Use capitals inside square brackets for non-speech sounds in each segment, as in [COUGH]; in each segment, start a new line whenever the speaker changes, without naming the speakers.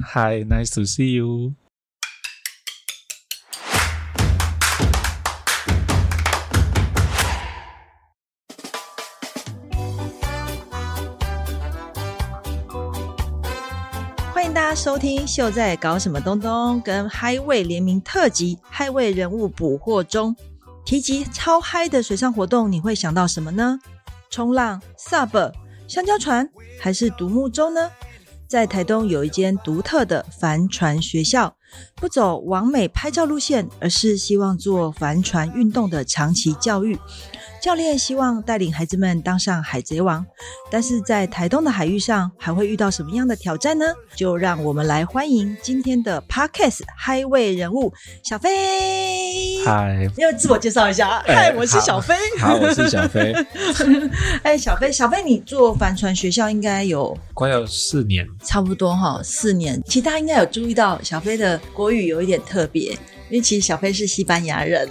Hi, nice to see you.
欢迎大家收听《秀在搞什么东东》跟嗨味联名特辑《嗨味人物捕获中》。提及超嗨的水上活动，你会想到什么呢？冲浪、sub、香蕉船还是独木舟呢？在台东有一间独特的帆船学校，不走完美拍照路线，而是希望做帆船运动的长期教育。教练希望带领孩子们当上海贼王，但是在台东的海域上还会遇到什么样的挑战呢？就让我们来欢迎今天的 Podcast 嗨位人物小飞。
嗨，
要自我介绍一下，
哎
嗨，我是小飞。
好，我是小飞，[LAUGHS]
哎，小飞，小飞，你做帆船学校应该有
快要四年。
差不多哈四年。其实大家应该有注意到，小飞的国语有一点特别，因为其实小飞是西班牙人，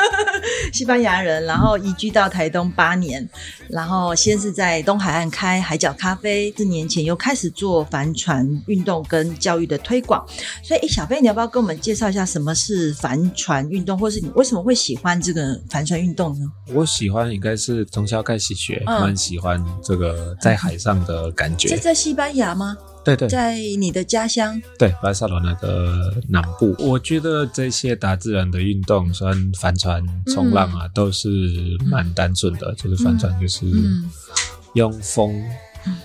[LAUGHS] 西班牙人，然后移居到台东八年，然后先是在东海岸开海角咖啡，四年前又开始做帆船运动跟教育的推广。所以，诶小飞，你要不要跟我们介绍一下什么是帆船运动，或是你为什么会喜欢这个帆船运动呢？
我喜欢应该是从小开始学，
嗯
蛮喜欢这个在海上的感觉
这。在西班牙吗？
对对。
在你的家乡？
对，巴塞罗那的南部，我觉得这些大自然的运动，像帆船、冲浪啊，都是蛮单纯的，就是帆船就是
嗯。
用风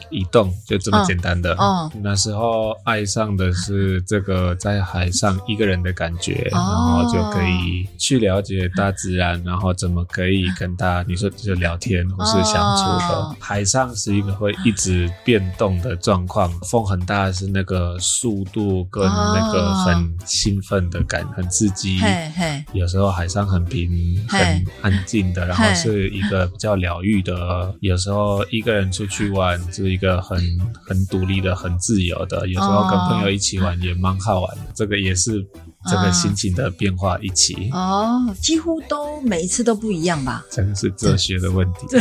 移动，就这么简单的。
哦
那时候爱上的是这个在海上一个人的感觉，
哦
然后就可以去了解大自然，然后怎么可以跟他你说就聊天或是相处的。
哦
海上是一个会一直变动的状况，风很大是那个速度跟那个很兴奋的感，很刺激。
嘿嘿，
有时候海上很平、很安静的，然后是一个比较疗愈的。有时候一个人出去玩是一个很很独立的、很自由的。有时候跟朋友一起玩也蛮好玩的，这个也是这个心情的变化一起。
哦，几乎都每一次都不一样吧？
这个是哲学的问题。[LAUGHS]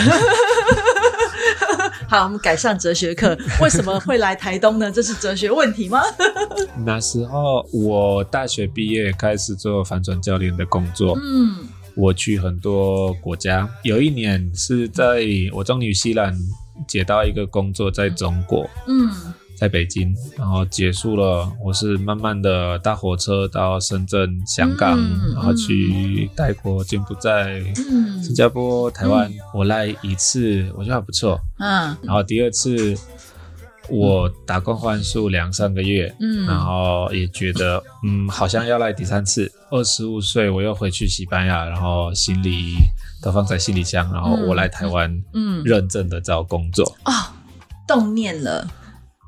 好，我们改上哲学课。为什么会来台东呢？这是哲学问题吗？[LAUGHS]
那时候我大学毕业开始做帆船教练的工作，
嗯
我去很多国家。有一年是在我从纽西兰接到一个工作，在中国。
嗯
在北京，然后结束了，我是慢慢的搭火车到深圳、香港，
嗯
然后去泰国、柬埔寨、
嗯
新加坡、台湾。我来一次，我觉得还不错。
嗯
然后第二次，我打工换宿两三个月，
嗯。
然后也觉得，嗯，好像要来第三次。二十五岁，我又回去西班牙，然后行李都放在行李箱，然后我来台湾，
嗯
认真的找工作。
哦，动念了，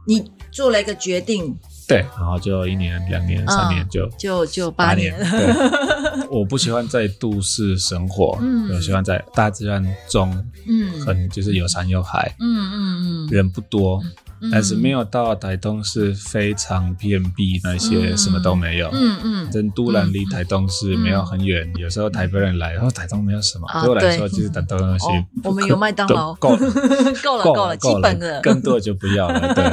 你做了一个决定，
对，然后就一年、两年、三年就
就就八年。
对，我不喜欢在都市生活，
嗯。
我喜欢在大自然中，
嗯。
很就是有山有海，
嗯嗯嗯。
人不多，
嗯，
但是没有到台东是非常偏僻，那些
嗯
什么都没有。
嗯嗯
真都兰离台东是没有很远，有时候台北人来，然后台东没有什么，
啊
对我来说
对
其实台东东西
哦，我们有麦当劳，
够了。
够了
够
够了，基
够
本的。
更多就不要了。对，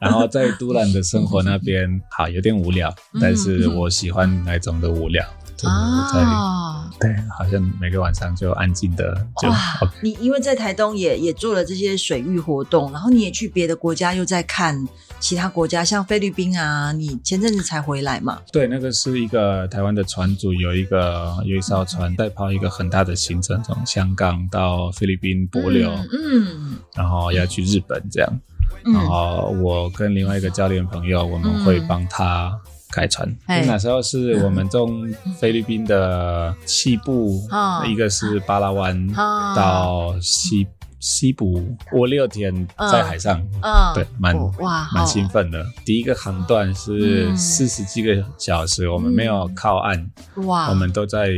然后在都兰的生活那边，好有点无聊，但是我喜欢那种的无聊，真的我在
啊，
对，好像每个晚上就安静的就
哇。你因为在台东也也做了这些水域活动，然后你也去别的国家又在看其他国家，像菲律宾啊，你前阵子才回来嘛？
对，那个是一个台湾的船主，有一个有一艘船在跑一个很大的行程，从香港到菲律宾帛琉，
嗯
然后要去日本这样。
嗯
然后我跟另外一个教练朋友，我们会帮他开船。
哎。
那时候是我们从菲律宾的西部，
啊
一个是巴拉湾
啊
到西西部，我六天在海上，
嗯，
对，蛮
哦哇，
蛮兴奋的。第一个航段是
嗯。
四十几个小时，我们没有靠岸，
哇，
我们都在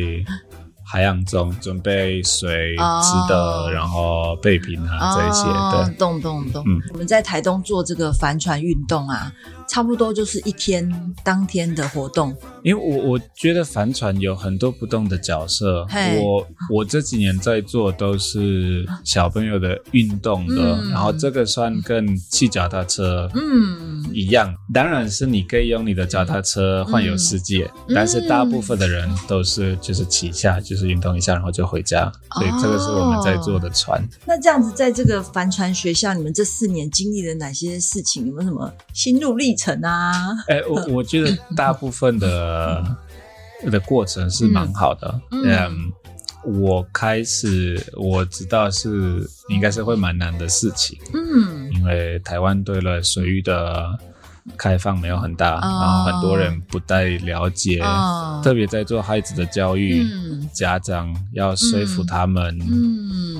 海洋中准备水、
哦。
吃的，然后备品啊这一些。
哦
对，
懂懂懂。
嗯。
我们在台东做这个帆船运动啊，差不多就是一天当天的活动，
因为我我觉得帆船有很多不同的角色，我我这几年在做都是小朋友的运动的，
嗯
然后这个算跟骑脚踏车
嗯
一样，当然是你可以用你的脚踏车环游世界，
嗯
但是大部分的人都是就是骑一下，就是运动一下，然后就回家，所以这个是我们在做的船。
那这样子，在这个帆船学校，你们这四年经历了哪些事情？有没有什么心路历程啊？
哎、我我觉得大部分的的过程是蛮好的。
嗯。
嗯，我开始我知道是应该是会蛮难的事情，
嗯
因为台湾对了水域的开放没有很大，
哦
然后很多人不太了解，
哦。
特别在做孩子的教育，
嗯。
家长要说服他们。
嗯，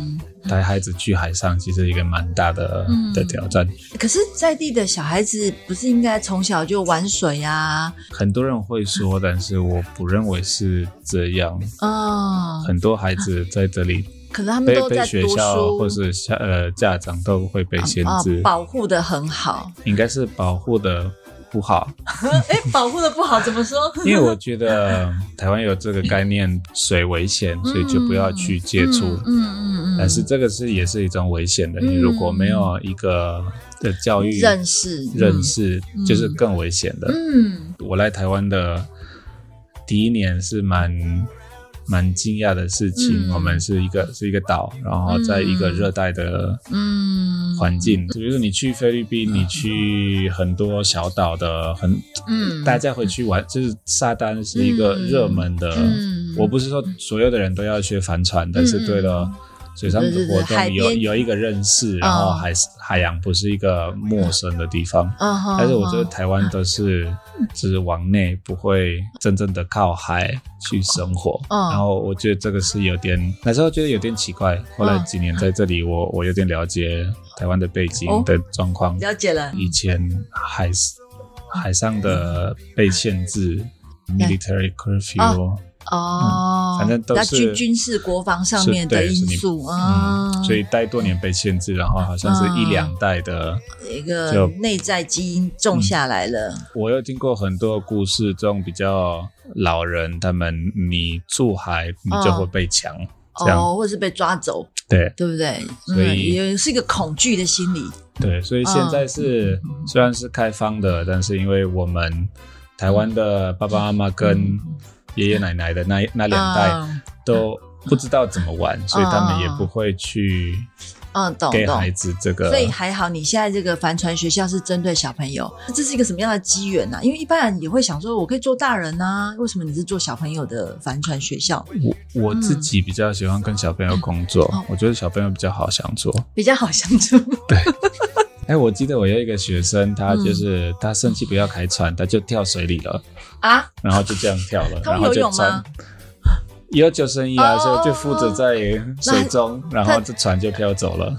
带孩子去海上，其实是一个蛮大的、
嗯
的挑战。
可是在地的小孩子不是应该从小就玩水啊？
很多人会说，但是我不认为是这样。
哦，
很多孩子在这里
可能他们都在
被学校或是家呃家长都会被限
啊
制，
保护的很好。
应该是保护的不好。[LAUGHS]
哎，保护的不好怎么说？[LAUGHS]
因为我觉得台湾有这个概念，水危险，所以就不要去接触。
嗯嗯嗯嗯，
但是这个是也是一种危险的，你如果没有一个的教育
认识
认，识，
嗯
就是更危险的。
嗯
我来台湾的第一年是蛮蛮惊讶的事情。
嗯。
我们是一个是一个岛，然后在一个热带的
嗯，
环境，比如说你去菲律宾，你去很多小岛的很，
嗯。
大家会去玩，就是沙滩是一个热门的。
嗯。
我不是说所有的人都要学帆船，但是对了。水上的活动有
边
有一个认识，然后海海洋不是一个陌生的地方。
嗯
但是我觉得台湾都是只是往内，不会真正的靠海去生活。
嗯
然后我觉得这个是有点，那时候觉得有点奇怪。后来
嗯
几年在这里，我我有点了解台湾的背景
哦
的状况。
了解了，
以前海海上的被限制，military curfew，
哦，
反正都
要
是
去军事国防上面的因素啊，
嗯，所以待多年被限制，然后好像是一
嗯
两代的。
一个内在基因种下来了，
我又听过很多故事，这种比较老人，他们你住海，你就会被抢，这样。
哦，或者是被抓走，
对。
对不对？
所以
嗯也是一个恐惧的心理，
对，所以现在是、虽然是开放的，但是因为我们台湾的爸爸妈妈跟爷爷奶奶的那那两代
嗯
都不知道怎么玩，所以他们也不会去
嗯，懂
给孩。子这个。
所以还好，你现在这个帆船学校是针对小朋友，这是一个什么样的机缘呢？因为一般人也会想说，我可以做大人啊，为什么你是做小朋友的帆船学校，
我我自己比较喜欢跟小朋友工作，
嗯
我觉得小朋友比较好相处。
比较好相处？[LAUGHS]
对哎，我记得我有一个学生，他
嗯
就是、他生气不要开船，他就跳水里了，
啊？
然后就这样跳了，然后就船有救生衣啊，
哦
所以就负责在水中，然后这船就飘走了。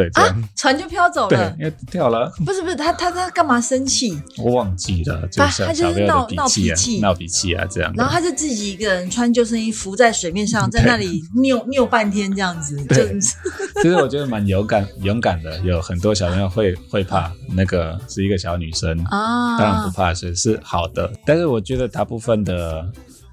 对，这样、
船就飘走
对
了，。
因为掉了，
不是不是，他他他干嘛生气？
我忘记了，就
他
是
他就是闹闹
的脾气。闹脾气啊，这样。
然后他就自己一个人穿救生衣浮在水面上，在那里扭扭半天这样子，就
对 [LAUGHS] 其实我觉得蛮勇敢勇敢的，有很多小朋友会会怕，那个是一个小女生，
啊，
当然不怕水是好的，但是我觉得大部分的，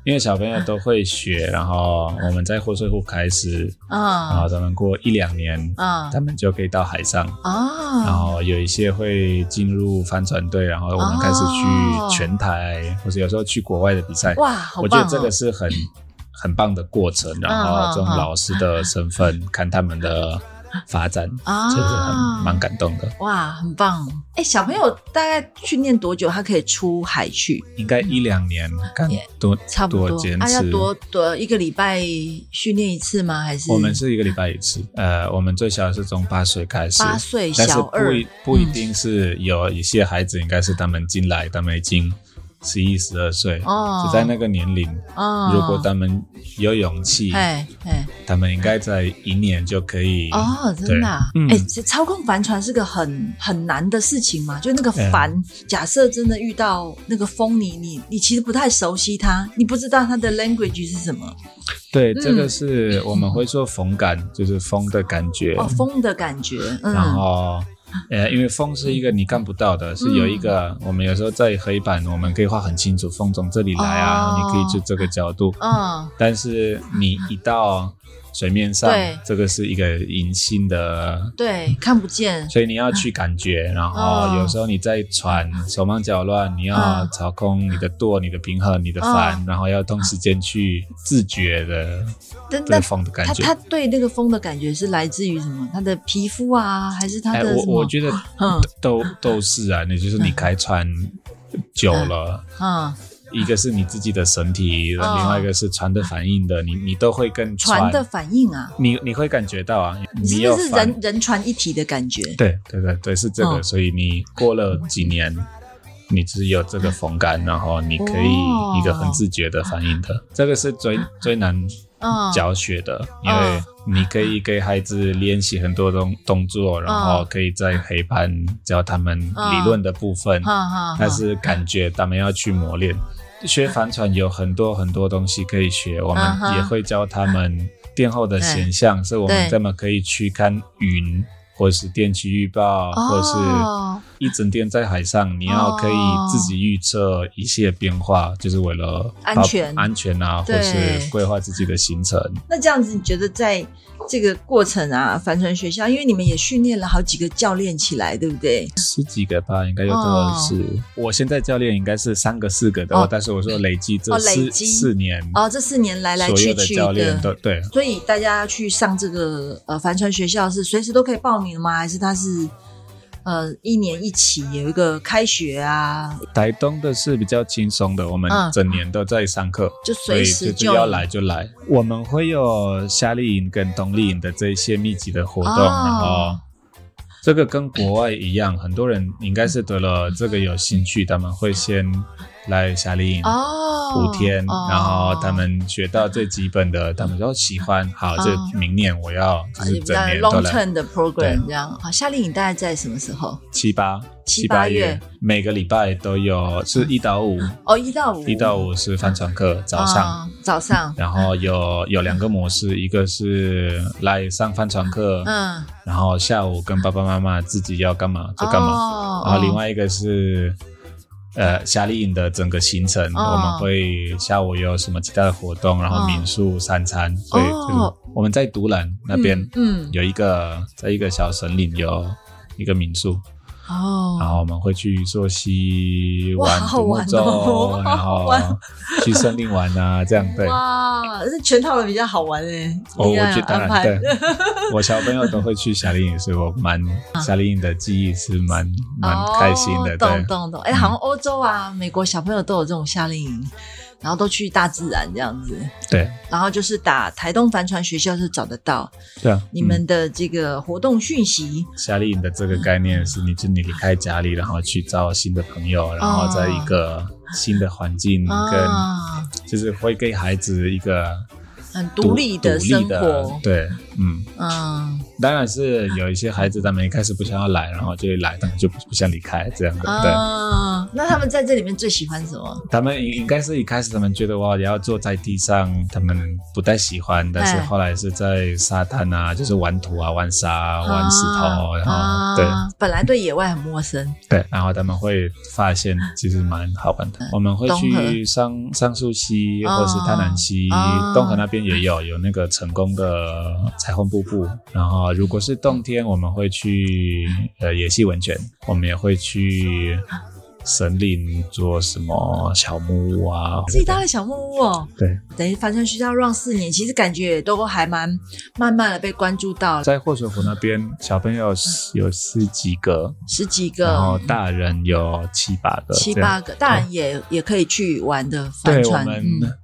因为小朋友都会学，[LAUGHS] 然后我们在活水库开始，然
啊
后他们过一两年，
啊
他们就可以到海上，然
啊
后有一些会进入帆船队，然后我们开始
哦
去全台，或者有时候去国外的比赛。
哇，好棒哦！
我觉得这个是很很棒的过程，然后这种老师的身份看他们的发展，
啊
就是很蛮感动的。
哇，很棒！哎，小朋友大概训练多久，他可以出海去？
应该一两年，多
差不多
多坚
啊，要
持。
多多一个礼拜训练一次吗？还是
我们是一个礼拜一次，呃，我们最小的是从八岁开始，
八岁小二
一不一定是有一些孩子，应该是他们进来，他们已经十一、十二岁，
哦。
就在那个年龄，
哦，
如果他们有勇气，
哎哎
他们应该在一年就可以
哦，真的、
嗯。
哎、操控帆船是个很很难的事情嘛？就那个帆，假设真的遇到那个风，你你你其实不太熟悉它，你不知道它的 language 是什么。
对，
嗯。
这个是我们会说风感，就是风的感觉，
哦，风的感觉，嗯，
然后 [LAUGHS] 呃，因为风是一个你看不到的，是有一个、
嗯
我们有时候在黑板，我们可以画很清楚，风从这里来啊，
哦。
你可以就这个角度。
嗯，
但是你一到水面上
对，
这个是一个隐性的，
对，看不见，
所以你要去感觉。然
哦。
后有时候你在船手忙脚乱，你要
嗯。
操控你的舵、你的平衡、你的帆，然后要同时间去自觉的对风的感觉。
他他对那个风的感觉是来自于什么？他的皮肤啊，还是他
哎，我
的什么？
我觉得
嗯。
都都是啊，你就是你开船久了，
嗯，
一个是你自己的身体，
哦。
另外一个是船的反应的，你你都会跟
船的反应啊，
你你会感觉到啊，
你
你有
是不是人人船一体的感觉？
对对对对，是这个，
嗯
所以你过了几年，你只有这个 [LAUGHS] 风感，然后你可以
哦。
一个很自觉的反应的，这个是最 [LAUGHS] 最难
嗯，
教学的，因为你可以给孩子练习很多动动作，然后可以在黑板教他们理论的部分，但是感觉他们要去磨练。学帆船有很多很多东西可以学，我们也会教他们天后的形象，是我们
对。
这么可以去看云，或是天气预报，或者是
哦，
一整天在海上，你要可以自己预测一些变化，就是为了
安全。
安全啊，或是规划自己的行程。
那这样子，你觉得在这个过程啊，帆船学校，因为你们也训练了好几个教练起来，对不对？
十几个吧，应该有
多
少是。我现在教练应该是三个四个的，
哦
但是我说累计这
哦
四、
累积
四年，
哦，这四年来来去去
的教练都对。
所以大家去上这个呃帆船学校是随时都可以报名吗？还是他是呃一年一起有一个开学啊？
台东的是比较轻松的，我们
嗯
整年都在上课，
就
所以
随时
就要来就来。我们会有夏令营跟冬令营的这一些密集的活动，
哦
然后这个跟国外一样，很多人应该是得了这个有兴趣，他们会先来夏令营。
哦，
五天，
哦。
然后他们学到最基本的，他们说喜欢，好，
哦
这明年我要就是整
啊也比较
年都
long
来
term 的 program
对。
这样。好，夏令营大概在什么时候？
七八
七八月。
月，每个礼拜都有，是一到五，
哦，一到五，
一到五是帆船课，早上。
哦早上，
然后有有两个模式，[LAUGHS] 一个是来上帆船课，
嗯，
然后下午跟爸爸妈妈自己要干嘛就干嘛，
哦
然后另外一个是呃夏令营的整个行程，
哦。
我们会下午有什么其他的活动，然后民宿三餐，所以就是
哦
我们在独兰那边
嗯嗯。
有一个在一个小神岭有一个民宿，
哦，
然后我们会去溯溪玩独木舟，
哦 [LAUGHS]
然后去森林玩啊，这样对。
哇，这全套的比较好玩哎，
哦，我觉得当然对，[LAUGHS] 我小朋友都会去夏令营，所以我蛮夏令营的记忆是蛮蛮开心的，
懂。懂懂，哎、好像欧洲啊、美国小朋友都有这种夏令营，然后都去大自然这样子，
对。
然后就是打台东帆船学校是找得到
对啊，
你们的这个活动讯息，
嗯夏令营的这个概念是，你就你离开家里，然后去找新的朋友，然后在一个新的环境，跟
啊，
就是会给孩子一个
很独立的生活，
对，嗯，
嗯。
当然是有一些孩子他们一开始不想要来，然后就来，他们就不不想离开这样的，对。
啊，那他们在这里面最喜欢什么？
他们应应该是一开始他们觉得哇，也要坐在地上，他们不太喜欢，但是
哎。
后来是在沙滩啊，就是玩土啊、玩沙、玩石头，然后、
啊
对。
本来对野外很陌生，
对，然后他们会发现其实蛮好玩的。我们会去上上树溪
哦。
或者是滩南溪，
哦。
东河那边也有有那个成功的彩虹瀑布。然后如果是冬天，我们会去呃野溪温泉，我们也会去森林做什么小木屋啊，
自己搭的小木屋哦。
对。
等于帆船学校 run 四年，其实感觉也都还蛮慢慢的被关注到了，
在霍水湖那边，小朋友有十几个，
十几
然后、大人有七八个，
七八个，大人也也可以去玩的帆
对，我
船。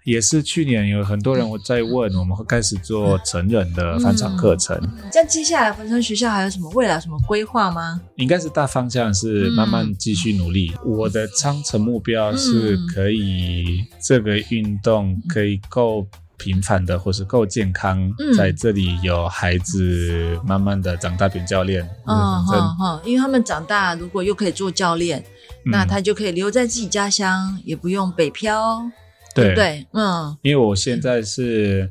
也是去年有很多人我在问，我们会开始做成人的帆船课程，
这样接下来帆船学校还有什么未来什么规划吗？
应该是大方向是慢慢继续努力。我的长程目标是可以这个运动可以够。频繁的，或是够健康，
嗯。
在这里有孩子慢慢的长大变教练，
嗯哼哼，因为他们长大，如果又可以做教练，那
嗯
他就可以留在自己家乡，也不用北漂，对
对
不对？嗯。
因为我现在是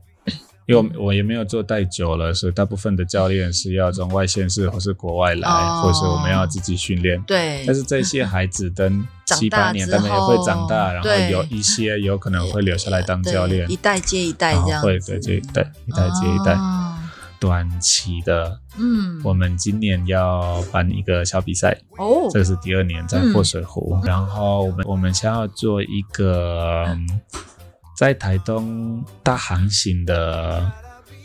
因为我我也没有做太久了，所以大部分的教练是要从外县市或是国外来，
哦。
或是我们要自己训练。
对，
但是这些孩子等七八年，他们也会长大，然后有一些有可能会留下来当教练。
一，代接一代这样，
会对这一代一代接一代。
哦。
短期的，
嗯，
我们今年要办一个小比赛，
哦，
这是第二年在霍水湖，然后我们我们想要做一个嗯在台东大航行的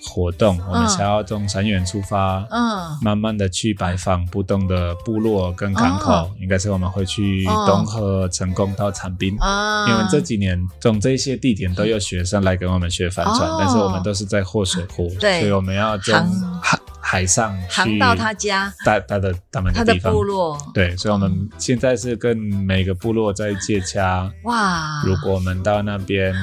活动，我们想要从山园出发，
嗯。
慢慢的去拜访不同的部落跟港口，
哦。
应该是我们会去
哦
东河、成功到长滨。
啊，
因为这几年从这些地点都有学生来跟我们学帆船，
哦。
但是我们都是在祸水湖，
对。
所以我们要从
航
海海上去
航到他家，
他他的他们
他的
的地方
部落，
对，所以我们现在是跟每个部落在接洽。
哇，
如果我们到那边，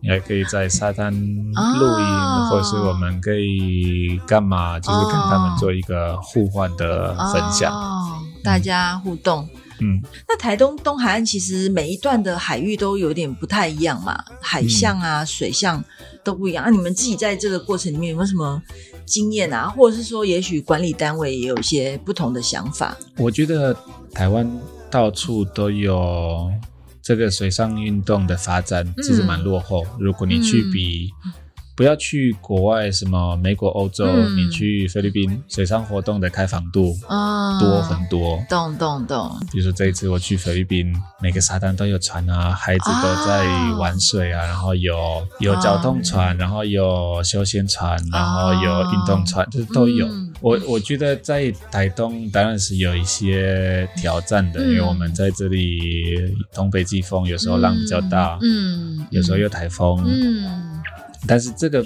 也可以在沙滩露营，
哦
或是我们可以干嘛，就是跟他们做一个互换的分享。
哦，大家互动。
嗯，
那台东东海岸其实每一段的海域都有点不太一样嘛，海象啊、水象都不一样。啊，你们自己在这个过程里面有没有什么经验啊？或者是说，也许管理单位也有一些不同的想法？
我觉得台湾到处都有这个水上运动的发展，其实蛮落后。如果你去比，不要去国外，什么美国、欧洲，
嗯。
你去菲律宾，水上活动的开放度
啊，
多很多。
懂懂懂，
比如说这一次我去菲律宾，每个沙滩都有船啊，孩子都在玩水啊，然后有有交通船，然后有休闲船，然后有运动船，就是都有。
嗯。
我我觉得在台东当然是有一些挑战的，
嗯。
因为我们在这里东北季风有时候浪比较大，
嗯，
有时候又台风，
嗯，
但是这个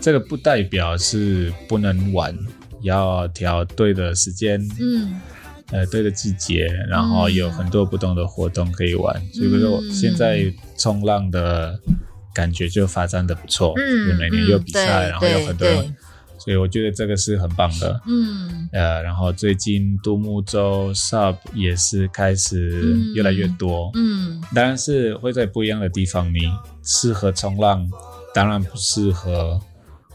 这个不代表是不能玩，要调对的时间，
嗯。
呃，对的季节，然后有很多不同的活动可以玩。所以比如说，
我
现在冲浪的感觉就发展的不错，
嗯，
就每年有比赛，
对
然后有很多人，所以我觉得这个是很棒的。
嗯。
呃，然后最近独木舟 SUP 也是开始越来越多，
嗯。
当然是会在不一样的地方，你适合冲浪，当然不适合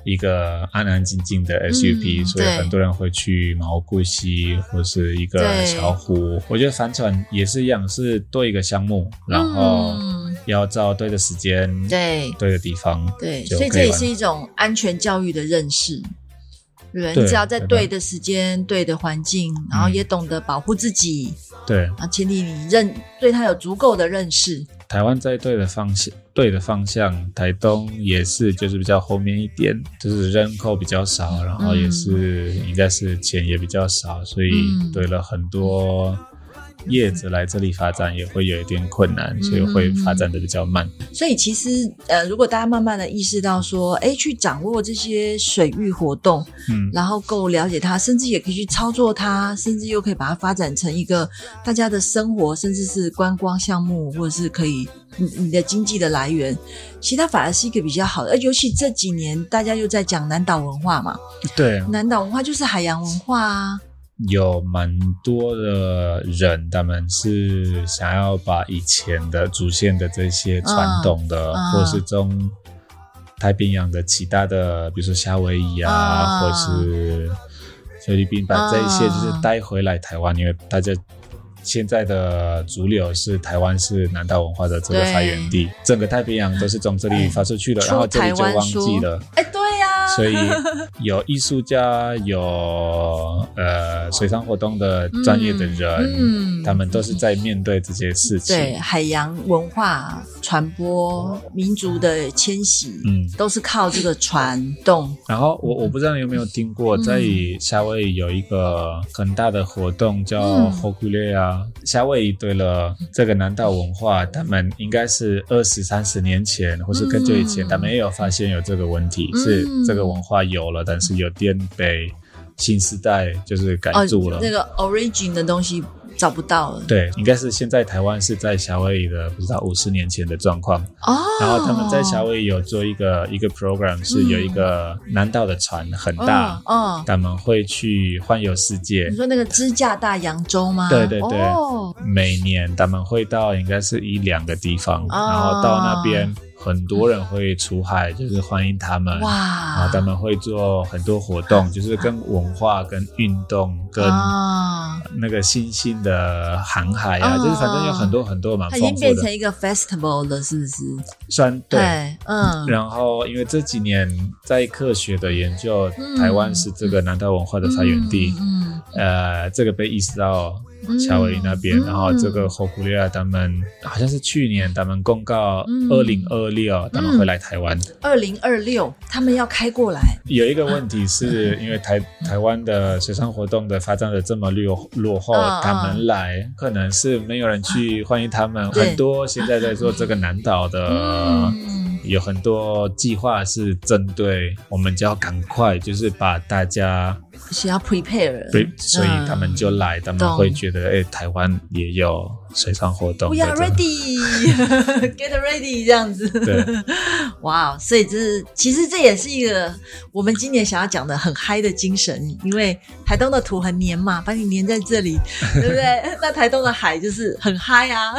一个安安静静的 SUP，、
嗯
所以很多人会去毛固溪或是一个
对
小湖。我觉得帆船也是一样，是对一个项目，然后
嗯。
要照对的时间、
对。
对的地方，
对，所以这也是一种安全教育的认识。对不对？
对
你只要在
对
对的时间、对的环境，然后
嗯
也懂得保护自己，
对。
啊，前提你认对他有足够的认识。
台湾在对的方向，对的方向，台东也是，就是比较后面一点，就是人口比较少，然后也是、应该是钱也比较少，所以
嗯
对了很多业者来这里发展也会有一点困难，所以会发展的比较慢。
所以其实呃，如果大家慢慢的意识到说，哎，去掌握这些水域活动，
嗯，
然后够了解它，甚至也可以去操作它，甚至又可以把它发展成一个大家的生活，甚至是观光项目，或者是可以你你的经济的来源。其实它反而是一个比较好的，而尤其这几年大家又在讲南岛文化嘛，
对，
南岛文化就是海洋文化啊，
有蛮多的人，他们是想要把以前的祖先的这些传统的，
嗯
或是中太平洋的其他的，比如说夏威夷啊，
嗯
或是菲律宾，把这一些就是带回来台湾，因为大家。现在的主流是台湾是南岛文化的这个发源地，整个太平洋都是从这里发出去的，然后这里就忘记了。
哎，对呀、
所以有艺术家，有呃水上活动的专业的人，
嗯
他们都是在面对这些事情。
对海洋文化传播、民族的迁徙，
嗯，
都是靠这个传动。
然后我我不知道你有没有听过，
嗯
在夏威夷有一个很大的活动叫
嗯
h o k u l e 啊。夏威夷对了这个南岛文化，他们应该是二十三十年前，或是更久以前，
嗯
他们也有发现有这个问题，
嗯
是这个文化有了，但是有点被新时代就是改住了。
哦，那个 origin 的东西找不到了。
对，应该是现在台湾是在夏威夷的，不知道五十年前的状况。
哦，
然后他们在夏威夷有做一个一个 program，是有一个南岛的船很大，
嗯，嗯
他们会去环游世界
你。说那个支架大洋洲吗？
对对对
哦，
每年他们会到应该是一两个地方，
哦
然后到那边很多人会出海，就是欢迎他们。
哇
他们会做很多活动，[LAUGHS] 就是跟文化、跟运动、跟
啊，
那个新兴的航海啊，
嗯
就是反正有很多很多蛮
它已
丰富的
经变成。一个 festival 了，是不是？
算对。
嗯，
然后，因为这几年在科学的研究，
嗯
台湾是这个南岛文化的发源地，
嗯
呃，这个被意识到
嗯
夏威夷那边，
嗯。
然后这个火古利亚他们好像是去年他们公告
嗯。
二零二六他们会来台湾。
二零二六他们要开过来，
有一个问题是因为台台湾的水上活动的发展的这么落落后，他们来可能是没有人去欢迎他们。
对。
很多现在在做这个南岛的。
嗯。
有很多计划是针对我们，就要赶快，就是把大家
需要 prepare，
对，所以他们就来，他们会觉得，哎，台湾也有水上活动
We are
ready, [LAUGHS]
get ready 这样子。
对，[LAUGHS]
哇，所以这是其实这也是一个我们今年想要讲的很嗨的精神，因为台东的土很黏嘛，把你黏在这里，对不对？[LAUGHS] 那台东的海就是很嗨啊，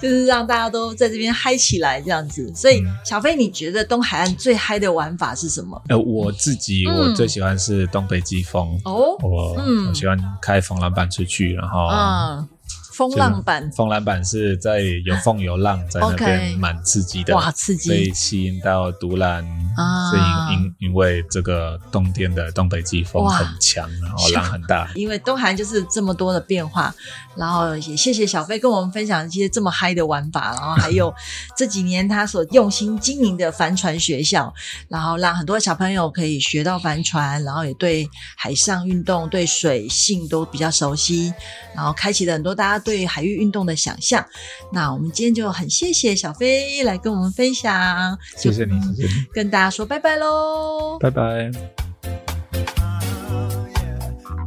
就是让大家都在这边嗨起来这样子。所以
嗯
小飞，你觉得东海岸最嗨的玩法是什么？
呃，我自己
嗯
我最喜欢是东北季风，
哦，
我
嗯
我喜欢开风浪板出去，然后
嗯，风浪板，
风浪板是在有风有浪，在那边蛮刺激的，
哇，刺激
所以！吸引到独狼，
啊
是因因因为这个冬天的东北季风很强，然后浪很大。
因为东海就是这么多的变化，然后也谢谢小飞跟我们分享一些这么嗨的玩法，然后还有这几年他所用心经营的帆船学校，然后让很多小朋友可以学到帆船，然后也对海上运动、对水性都比较熟悉，然后开启了很多大家对海域运动的想象。那我们今天就很谢谢小飞来跟我们分享，
谢谢你，谢谢你，
跟大家说拜拜喽。
拜拜。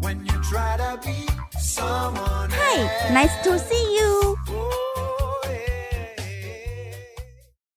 When you try to be someone
Hi, nice to see you.